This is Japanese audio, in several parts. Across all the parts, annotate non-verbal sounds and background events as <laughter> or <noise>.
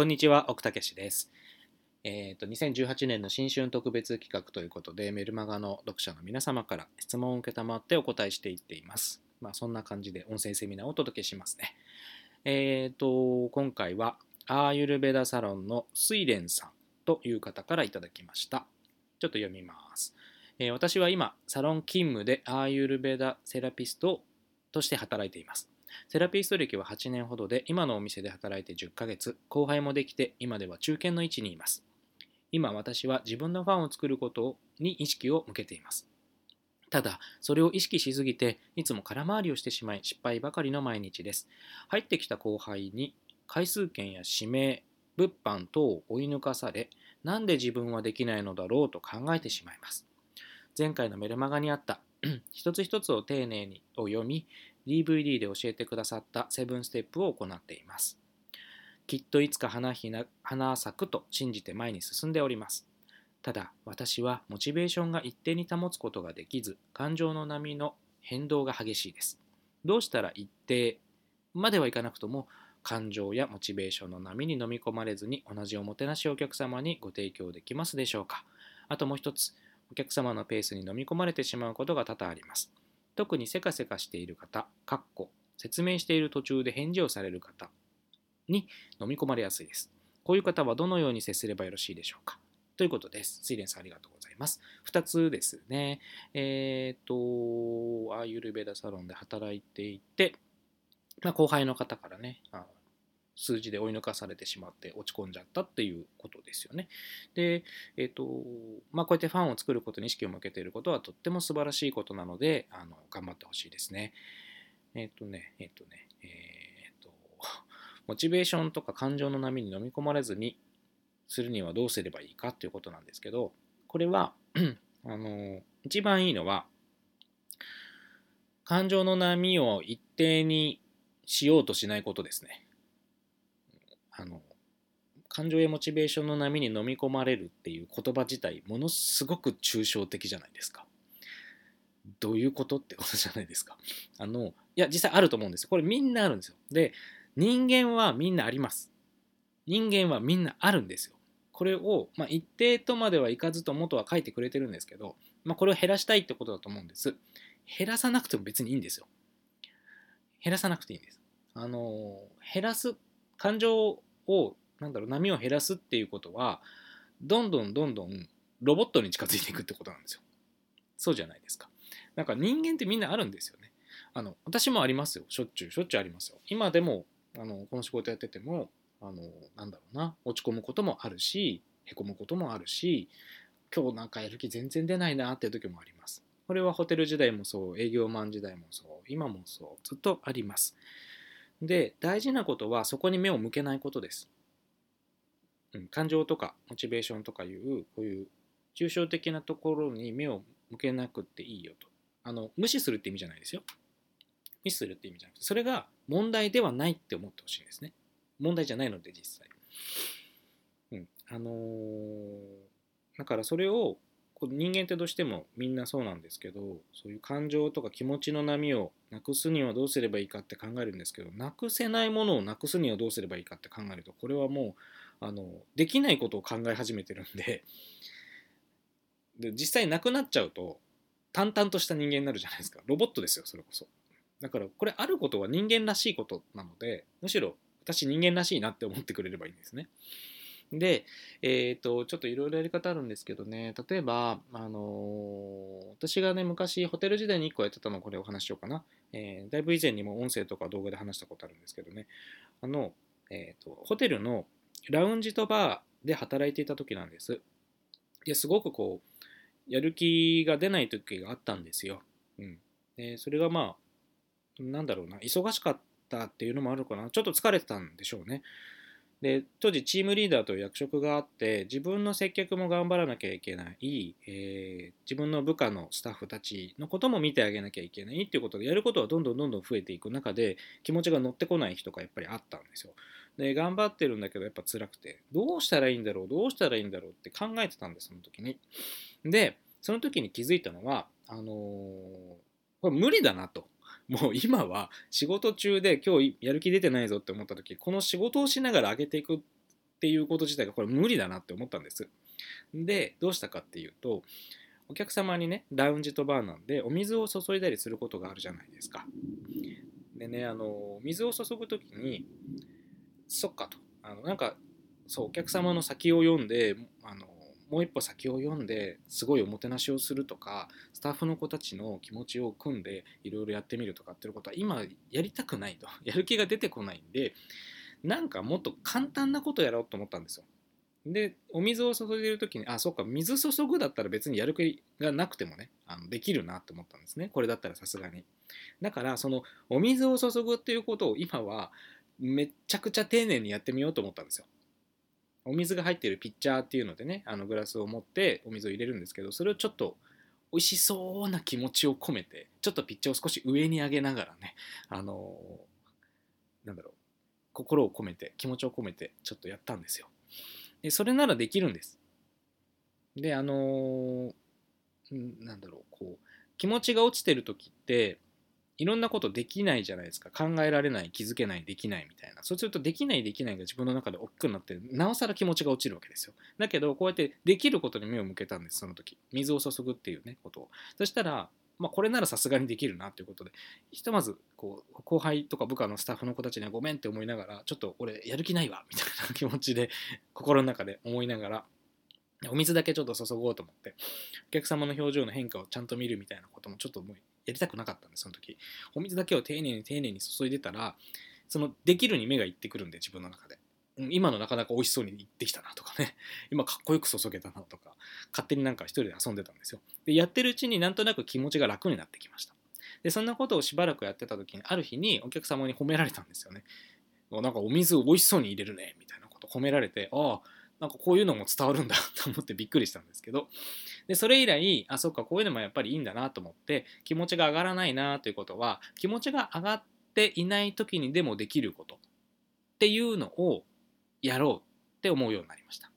こんにちは、奥武史です。えっ、と、2018年の新春特別企画ということで、メルマガの読者の皆様から質問を受けたまってお答えしていっています。まあ、そんな感じで音声セミナーをお届けしますね。えっ、と、今回は、アーユルベダサロンの睡蓮さんという方からいただきました。ちょっと読みます。えー私は今、サロン勤務でアーユルベダセラピストとして働いています。セラピスト歴は8年ほどで、今のお店で働いて10ヶ月、後輩もできて、今では中堅の位置にいます。今私は自分のファンを作ることに意識を向けています。ただ、それを意識しすぎて、いつも空回りをしてしまい、失敗ばかりの毎日です。入ってきた後輩に、回数券や指名、物販等を追い抜かされ、なんで自分はできないのだろうと考えてしまいます。前回のメルマガにあった、<clears throat> 一つ一つを丁寧にを読み、DVD で教えてくださったセブンステップを行っています。きっといつか花ひな花咲くと信じて前に進んでおります。ただ、私はモチベーションが一定に保つことができず、感情の波の変動が激しいです。どうしたら一定まではいかなくとも、感情やモチベーションの波に飲み込まれずに同じおもてなしをお客様にご提供できますでしょうか。あともう一つ、お客様のペースに飲み込まれてしまうことが多々あります。特にせかせかしている方、かっこ説明している途中で返事をされる方に飲み込まれやすいです。こういう方はどのように接すればよろしいでしょうか？ということです。スイレンさんありがとうございます。2つですね。えっ、と、アーユルベダサロンで働いていて、まあ、後輩の方からね、あ数字で追い抜かされてしまって落ち込んじゃったっていうことですよね。で、えっ、と、まあ、こうやってファンを作ることに意識を向けていることはとっても素晴らしいことなので、あの頑張ってほしいですね。えっ、とね、えっ、とね、えっ、と、<laughs> モチベーションとか感情の波に飲み込まれずにするにはどうすればいいかということなんですけど、これは、<clears throat> あの、一番いいのは、感情の波を一定にしようとしないことですね。あの感情やモチベーションの波に飲み込まれるっていう言葉自体ものすごく抽象的じゃないですか。どういうことってことじゃないですか。<laughs> あのいや実際あると思うんですよ。これみんなあるんですよ。で人間はみんなあります。人間はみんなあるんですよ。これを、まあ、一定とまではいかずと元は書いてくれてるんですけど、まあ、これを減らしたいってことだと思うんです。減らさなくても別にいいんですよ。減らさなくていいんです。あの減らす感情をなんだろう波を減らすっていうことはどんどんどんどんロボットに近づいていくってことなんですよ。そうじゃないですか。なんか人間ってみんなあるんですよね。あの私もありますよ。しょっちゅうしょっちゅうありますよ。今でもあのこの仕事やっててもあのなんだろうな落ち込むこともあるしへこむこともあるし今日なんかやる気全然出ないなっていう時もあります。これはホテル時代もそう営業マン時代もそう今もそうずっとあります。で大事なことはそこに目を向けないことです。うん、感情とかモチベーションとかいうこういう抽象的なところに目を向けなくていいよと。あの無視するって意味じゃないですよ。無視するって意味じゃなくてそれが問題ではないって思ってほしいんですね。問題じゃないので実際。うんあのーだからそれを人間ってどうしてもみんなそうなんですけどそういう感情とか気持ちの波をなくすにはどうすればいいかって考えるんですけどなくせないものをなくすにはどうすればいいかって考えるとこれはもうあのできないことを考え始めてるんでで実際なくなっちゃうと淡々とした人間になるじゃないですか。ロボットですよそれこそ。だからこれあることは人間らしいことなのでむしろ私人間らしいなって思ってくれればいいんですね。で、えっ、と、ちょっといろいろやり方あるんですけどね、例えば、あのー私がね、昔、ホテル時代に1個やってたの、これお話ししようかな。えーだいぶ以前にも音声とか動画で話したことあるんですけどね、あの、えっ、と、ホテルのラウンジとバーで働いていた時なんです。ですごくこう、やる気が出ない時があったんですよ。うん。で、それがまあ、なんだろうな、忙しかったっていうのもあるかな。ちょっと疲れてたんでしょうね。で当時チームリーダーという役職があって自分の接客も頑張らなきゃいけない、えー自分の部下のスタッフたちのことも見てあげなきゃいけないっていうことでやることはどんどんどんどん増えていく中で気持ちが乗ってこない人がやっぱりあったんですよ。で頑張ってるんだけどやっぱ辛くてどうしたらいいんだろうどうしたらいいんだろうって考えてたんですその時に。でその時に気づいたのはあのーこれ無理だなと。もう今は仕事中で今日やる気出てないぞって思った時この仕事をしながら上げていくっていうこと自体がこれ無理だなって思ったんです。でどうしたかっていうとお客様にねラウンジとバーなんでお水を注いだりすることがあるじゃないですか。でねあの水を注ぐ時にそっかと。あのなんかそうお客様の先を読んであのもう一歩先を読んですごいおもてなしをするとかスタッフの子たちの気持ちを組んでいろいろやってみるとかっていうことは今やりたくないと。<laughs> やる気が出てこないんでなんかもっと簡単なことやろうと思ったんですよ。でお水を注いでる時にあそっか水注ぐだったら別にやる気がなくてもねあのできるなって思ったんですね。これだったらさすがに。だからそのお水を注ぐっていうことを今はめちゃくちゃ丁寧にやってみようと思ったんですよ。お水が入ってるピッチャーっていうのでねあのグラスを持ってお水を入れるんですけどそれをちょっと美味しそうな気持ちを込めてちょっとピッチャーを少し上に上げながらねあのなんだろう心を込めて気持ちを込めてちょっとやったんですよ。でそれならできるんです。であのなんだろうこう気持ちが落ちてる時っていろんなことできないじゃないですか。考えられない気づけないできないみたいな。そうするとできないできないが自分の中で大きくなってなおさら気持ちが落ちるわけですよ。だけどこうやってできることに目を向けたんですその時。水を注ぐっていうねことを。そしたらまあ、これならさすがにできるなということで。ひとまずこう後輩とか部下のスタッフの子たちにはごめんって思いながらちょっと俺やる気ないわみたいな気持ちで心の中で思いながらお水だけちょっと注ごうと思ってお客様の表情の変化をちゃんと見るみたいなこともちょっともうやりたくなかったんですその時。お水だけを丁寧に丁寧に注いでたらそのできるに目がいってくるんで自分の中で。今のなかなか美味しそうにいってきたなとかね。<laughs> 今かっこよく注げたなとか。勝手になんか一人で遊んでたんですよ。でやってるうちになんとなく気持ちが楽になってきました。でそんなことをしばらくやってた時にある日にお客様に褒められたんですよね。なんかお水美味しそうに入れるねみたいなこと褒められてああなんかこういうのも伝わるんだ <laughs> と思ってびっくりしたんですけど。でそれ以来あそっかこういうのもやっぱりいいんだなと思って気持ちが上がらないなということは気持ちが上がっていない時にでもできることっていうのをやろうって思うようになりました。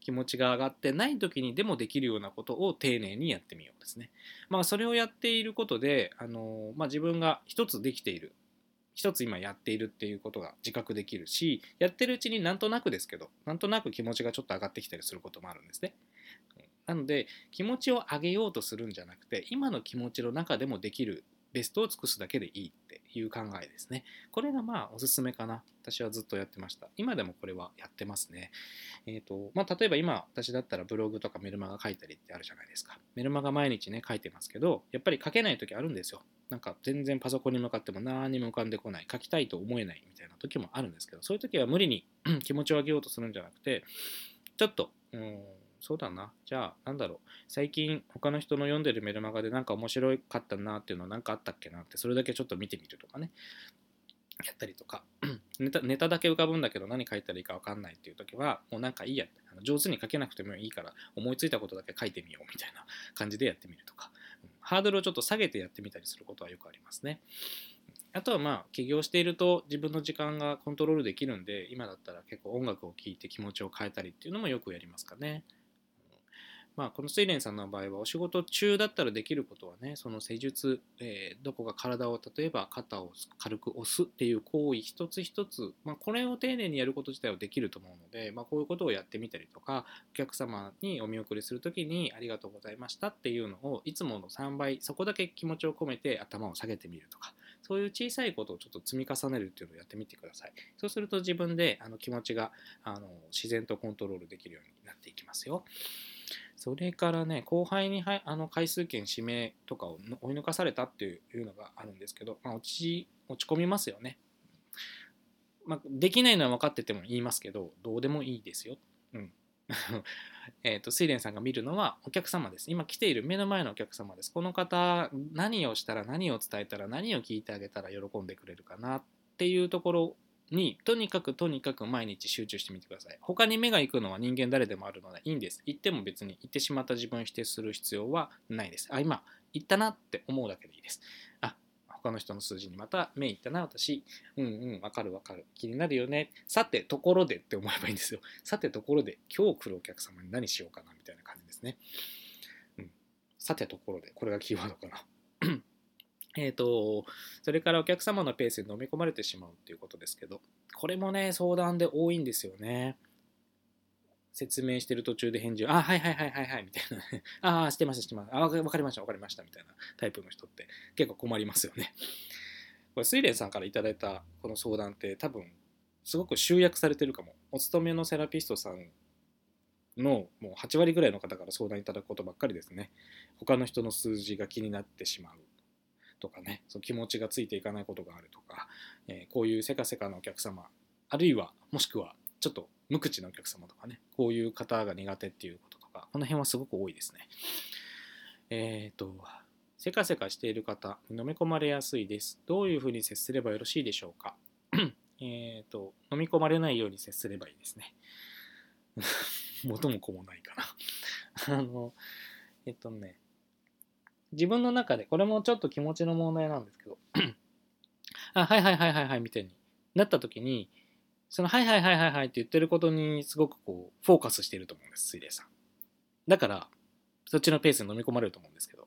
気持ちが上がってない時にでもできるようなことを丁寧にやってみようですね。まあそれをやっていることであの、まあ、自分が一つできている一つ今やっているっていうことが自覚できるしやってるうちになんとなくですけどなんとなく気持ちがちょっと上がってきたりすることもあるんですね。なので気持ちを上げようとするんじゃなくて今の気持ちの中でもできるベストを尽くすだけでいいっていう考えですね。これがまあおすすめかな。私はずっとやってました。今でもこれはやってますね。えっ、ー、と、まあ例えば今私だったらブログとかメルマガ書いたりってあるじゃないですか。メルマガ毎日ね書いてますけど、やっぱり書けない時あるんですよ。なんか全然パソコンに向かっても何も浮かんでこない。書きたいと思えないみたいな時もあるんですけど、そういう時は無理に気持ちを上げようとするんじゃなくて、ちょっと、うんそうだな。じゃあ、なんだろう。最近、他の人の読んでるメルマガでなんか面白かったなっていうのは何かあったっけなって、それだけちょっと見てみるとかね。やったりとかネタ、ネタだけ浮かぶんだけど何書いたらいいか分かんないっていう時は、もうなんかいいや。上手に書けなくてもいいから、思いついたことだけ書いてみようみたいな感じでやってみるとか。ハードルをちょっと下げてやってみたりすることはよくありますね。あとはまあ起業していると自分の時間がコントロールできるんで今だったら結構音楽を聴いて気持ちを変えたりっていうのもよくやりますかね。まあ、この睡蓮さんの場合はお仕事中だったらできることはねその施術、えー、どこが体を例えば肩を軽く押すっていう行為一つ一つ、まあ、これを丁寧にやること自体はできると思うので、まあ、こういうことをやってみたりとかお客様にお見送りする時にありがとうございましたっていうのをいつもの3倍そこだけ気持ちを込めて頭を下げてみるとかそういう小さいことをちょっと積み重ねるっていうのをやってみてくださいそうすると自分であの気持ちがあの自然とコントロールできるようになっていきますよ。それからね、後輩にはあの回数券指名とかを追い抜かされたっていうのがあるんですけど、まあ、落ち落ち込みますよね。まあ、できないのは分かってても言いますけど、どうでもいいですよ。うん。<laughs> えっと、水蓮さんが見るのはお客様です。今来ている目の前のお客様です。この方、何をしたら何を伝えたら何を聞いてあげたら喜んでくれるかなっていうところにとにかくとにかく毎日集中してみてください。他に目が行くのは人間誰でもあるのでいいんです。行っても別に行ってしまった自分を否定する必要はないです。あ、今行ったなって思うだけでいいです。あ、他の人の数字にまた目行ったな、私。うんうん、わかるわかる。気になるよね。さて、ところでって思えばいいんですよ。さて、ところで今日来るお客様に何しようかなみたいな感じですね。うん。さて、ところで。これがキーワードかな。えーと、それからお客様のペースに飲み込まれてしまうということですけど、これもね、相談で多いんですよね。説明してる途中で返事を、あ、はいはいはいはいはい、みたいな、ああ、してます、してます、あ、わかりました、わかりました、みたいなタイプの人って結構困りますよね。これ、睡蓮さんからいいたこの相談って多分、すごく集約されてるかも。お勤めのセラピストさんのもう8割ぐらいの方から相談いただくことばっかりですね。他の人の数字が気になってしまうとかね、その気持ちがついていかないことがあるとか、えー、こういうせかせかのお客様、あるいはもしくはちょっと無口なお客様とかね、こういう方が苦手っていうこととか、この辺はすごく多いですね。えっ、ー、と、せかせかしている方、飲み込まれやすいです。どういうふうに接すればよろしいでしょうか？<clears throat> えっと、飲み込まれないように接すればいいですね。<laughs> 元も子もないかな <laughs> あの、えっとね、自分の中で、これもちょっと気持ちの問題なんですけど <clears throat> あ、はいはいはいはいはいみたいになった時に、そのはいはいはいはいはいって言ってることにすごくこう、フォーカスしてると思うんです、水霊さん。だから、そっちのペースに飲み込まれると思うんですけど、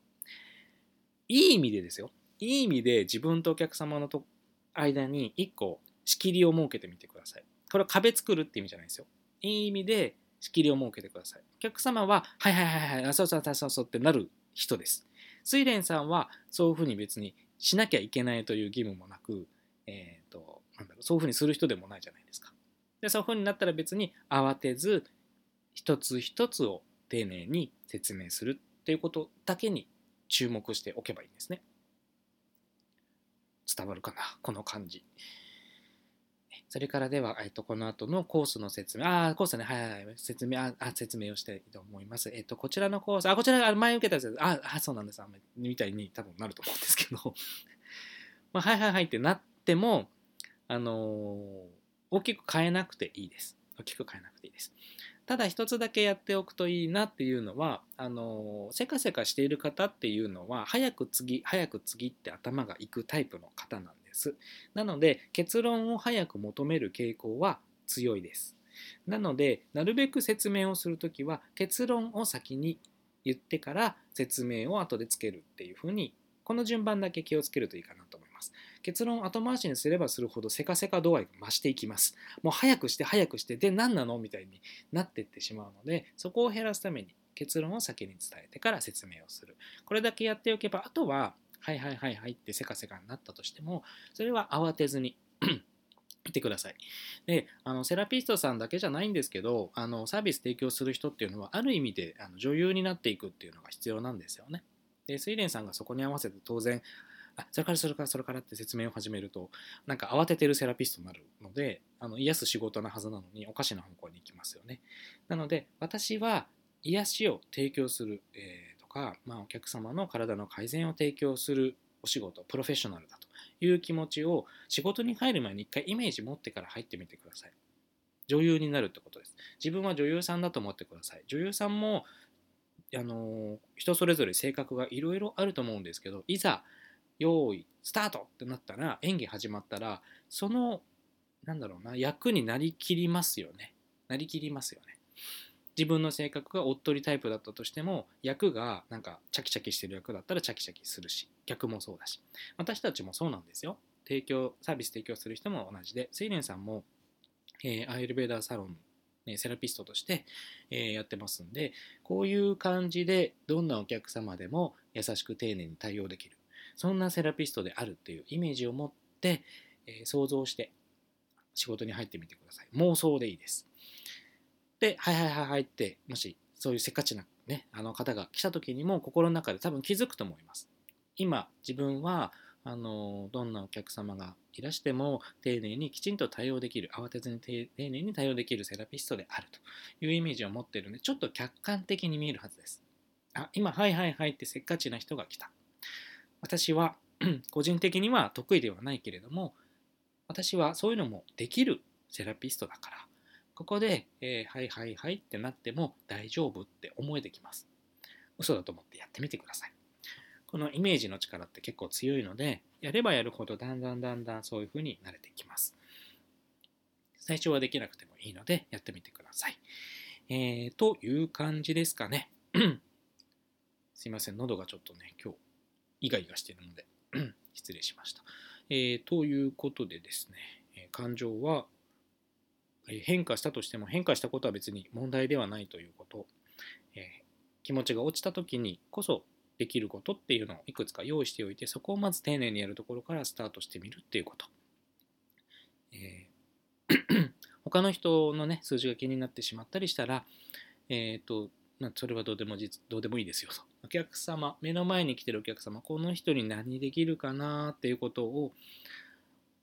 いい意味でですよ。いい意味で自分とお客様のと間に一個仕切りを設けてみてください。これは壁作るって意味じゃないですよ。いい意味で仕切りを設けてください。お客様は、はいはいはいはい、あそうそうそうそうってなる人です。睡蓮さんはそういうふうに別にしなきゃいけないという義務もなく、えーと、なんだろうそういうふうにする人でもないじゃないですか。でそういうふうになったら別に慌てず一つ一つを丁寧に説明するっていうことだけに注目しておけばいいんですね。伝わるかな？この感じ。それからでは、えっと、この後のコースの説明、あ、コースね、はいはい、説明、あ、あ説明をしたいと思います。えっと、こちらのコース、あ、こちら、前受けたやつあ、あ、そうなんです、みたいに多分なると思うんですけど、<laughs> まあ、はいはいはいってなっても、あのー、大きく変えなくていいです。大きく変えなくていいです。ただ一つだけやっておくといいなっていうのはあのせかせかしている方っていうのは早く次早く次って頭がいくタイプの方なんです。なので結論を早く求める傾向は強いです。なのでなるべく説明をするときは結論を先に言ってから説明を後でつけるっていうふうにこの順番だけ気をつけるといいかなと思います。結論を後回しにすればするほどせかせか度合いが増していきます。もう早くして早くしてで何なのみたいになっていってしまうのでそこを減らすために結論を先に伝えてから説明をする。これだけやっておけばあとははいはいはいはいってせかせかになったとしても、それは慌てずに <clears throat> 言ってください。で、あのセラピストさんだけじゃないんですけど、あのサービス提供する人っていうのは、ある意味であの女優になっていくっていうのが必要なんですよね。で、睡蓮さんがそこに合わせて当然、あそれからそれからそれからって説明を始めるとなんか慌ててるセラピストになるのであの癒す仕事なはずなのにおかしな方向に行きますよねなので私は癒しを提供する、えか、まあ、お客様の体の改善を提供するお仕事プロフェッショナルだという気持ちを仕事に入る前に一回イメージ持ってから入ってみてください。女優になるってことです。自分は女優さんだと思ってください。女優さんもあの人それぞれ性格がいろいろあると思うんですけどいざ用意スタートってなったら演技始まったらそのなんだろうな役になりきりますよね。なりきりますよね。自分の性格がおっとりタイプだったとしても役がなんかチャキチャキしてる役だったらチャキチャキするし逆もそうだし。私たちもそうなんですよ。提供サービス提供する人も同じでセイレンさんも、えー、アイルベーダーサロンセラピストとして、えー、やってますんでこういう感じでどんなお客様でも優しく丁寧に対応できる。そんなセラピストであるっていうイメージを持って、えー、想像して仕事に入ってみてください。妄想でいいです。で、はいはいはいはいって、もしそういうせっかちな、ね、あの方が来た時にも心の中で多分気づくと思います。今、自分はあのどんなお客様がいらしても丁寧にきちんと対応できる慌てずに丁寧に対応できるセラピストであるというイメージを持っているのでちょっと客観的に見えるはずですあ今はいはいはいってせっかちな人が来た私は <clears throat> 個人的には得意ではないけれども私はそういうのもできるセラピストだからここで、えー、はいはいはいってなっても大丈夫って思えてきます。嘘だと思ってやってみてください。このイメージの力って結構強いので、やればやるほどだんだんだんだんそういう風に慣れてきます。最初はできなくてもいいので、やってみてください。えー、という感じですかね。<clears throat> すいません、喉がちょっとね、今日、イガイガしてるので、<clears throat> 失礼しました。えーということでですね、感情は変化したとしても変化したことは別に問題ではないということ、えー気持ちが落ちた時にこそできることっていうのをいくつか用意しておいてそこをまず丁寧にやるところからスタートしてみるっていうこと、えー <coughs> 他の人のね数字が気になってしまったりしたらえっ、とそれはどうでもどうでもいいですよと。お客様目の前に来てるお客様この人に何できるかなっていうことを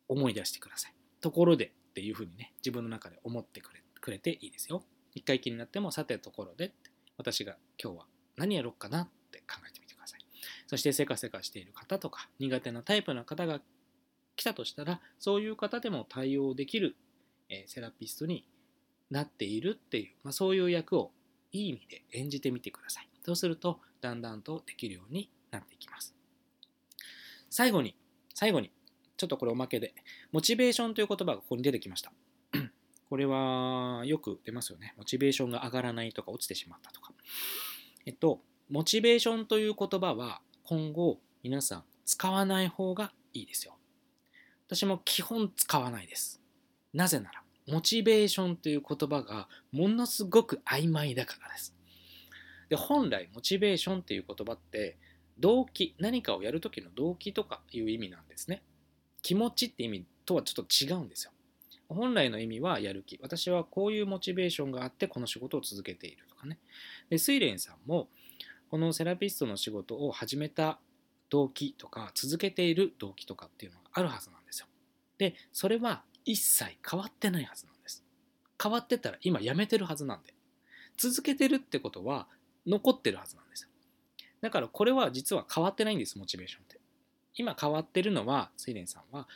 思い出してください。ところでっていうふうにね自分の中で思ってくれくれていいですよ。一回気になってもさてところで私が今日は何やろうかなって考えてみてください。そしてせかせかしている方とか苦手なタイプの方が来たとしたらそういう方でも対応できる、えセラピストになっているっていう、まあ、そういう役をいい意味で演じてみてください。そうするとだんだんとできるようになっていきます。最後に最後にちょっとこれおまけでモチベーションという言葉がここに出てきました。<clears throat> これはよく出ますよね。モチベーションが上がらないとか落ちてしまったとか。えっとモチベーションという言葉は今後皆さん使わない方がいいですよ。私も基本使わないです。なぜならモチベーションという言葉がものすごく曖昧だからです。で本来モチベーションっていう言葉って動機何かをやる時の動機とかいう意味なんですね。気持ちって意味とはちょっと違うんですよ。本来の意味はやる気。私はこういうモチベーションがあってこの仕事を続けているとかね。で睡蓮さんもこのセラピストの仕事を始めた動機とか続けている動機とかっていうのがあるはずなんですよ。でそれは一切変わってないはずなんです。変わってたら今やめてるはずなんで。続けてるってことは残ってるはずなんですよ。だからこれは実は変わってないんですモチベーションって。今変わってるのは睡蓮さんは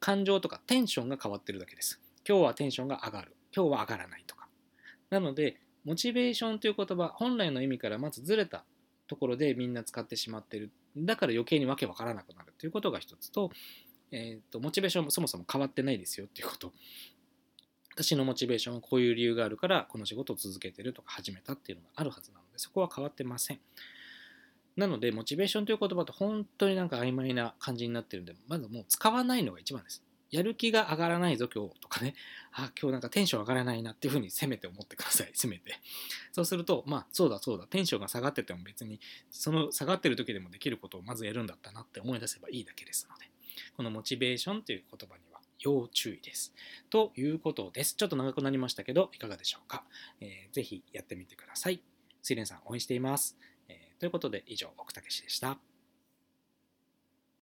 感情とかテンションが変わってるだけです。今日はテンションが上がる。今日は上がらないとか。なのでモチベーションという言葉本来の意味からまずずれたところでみんな使ってしまってる。だから余計にわけわからなくなる。ということが一つと,、えー、とモチベーションもそもそも変わってないですよっていうこと。私のモチベーションはこういう理由があるからこの仕事を続けてるとか始めたっていうのがあるはずなのでそこは変わってません。なのでモチベーションという言葉って本当になんか曖昧な感じになってるんでまずもう使わないのが一番です。やる気が上がらないぞ今日とかね。<laughs> あ今日なんかテンション上がらないなっていうふうにせめて思ってください。せめて。そうするとまあそうだそうだ。テンションが下がってても別にその下がってる時でもできることをまずやるんだったなって思い出せばいいだけですのでこのモチベーションという言葉には要注意です。ということです。ちょっと長くなりましたけどいかがでしょうか、えーぜひやってみてください。水蓮さん応援しています、ということで以上奥武でした。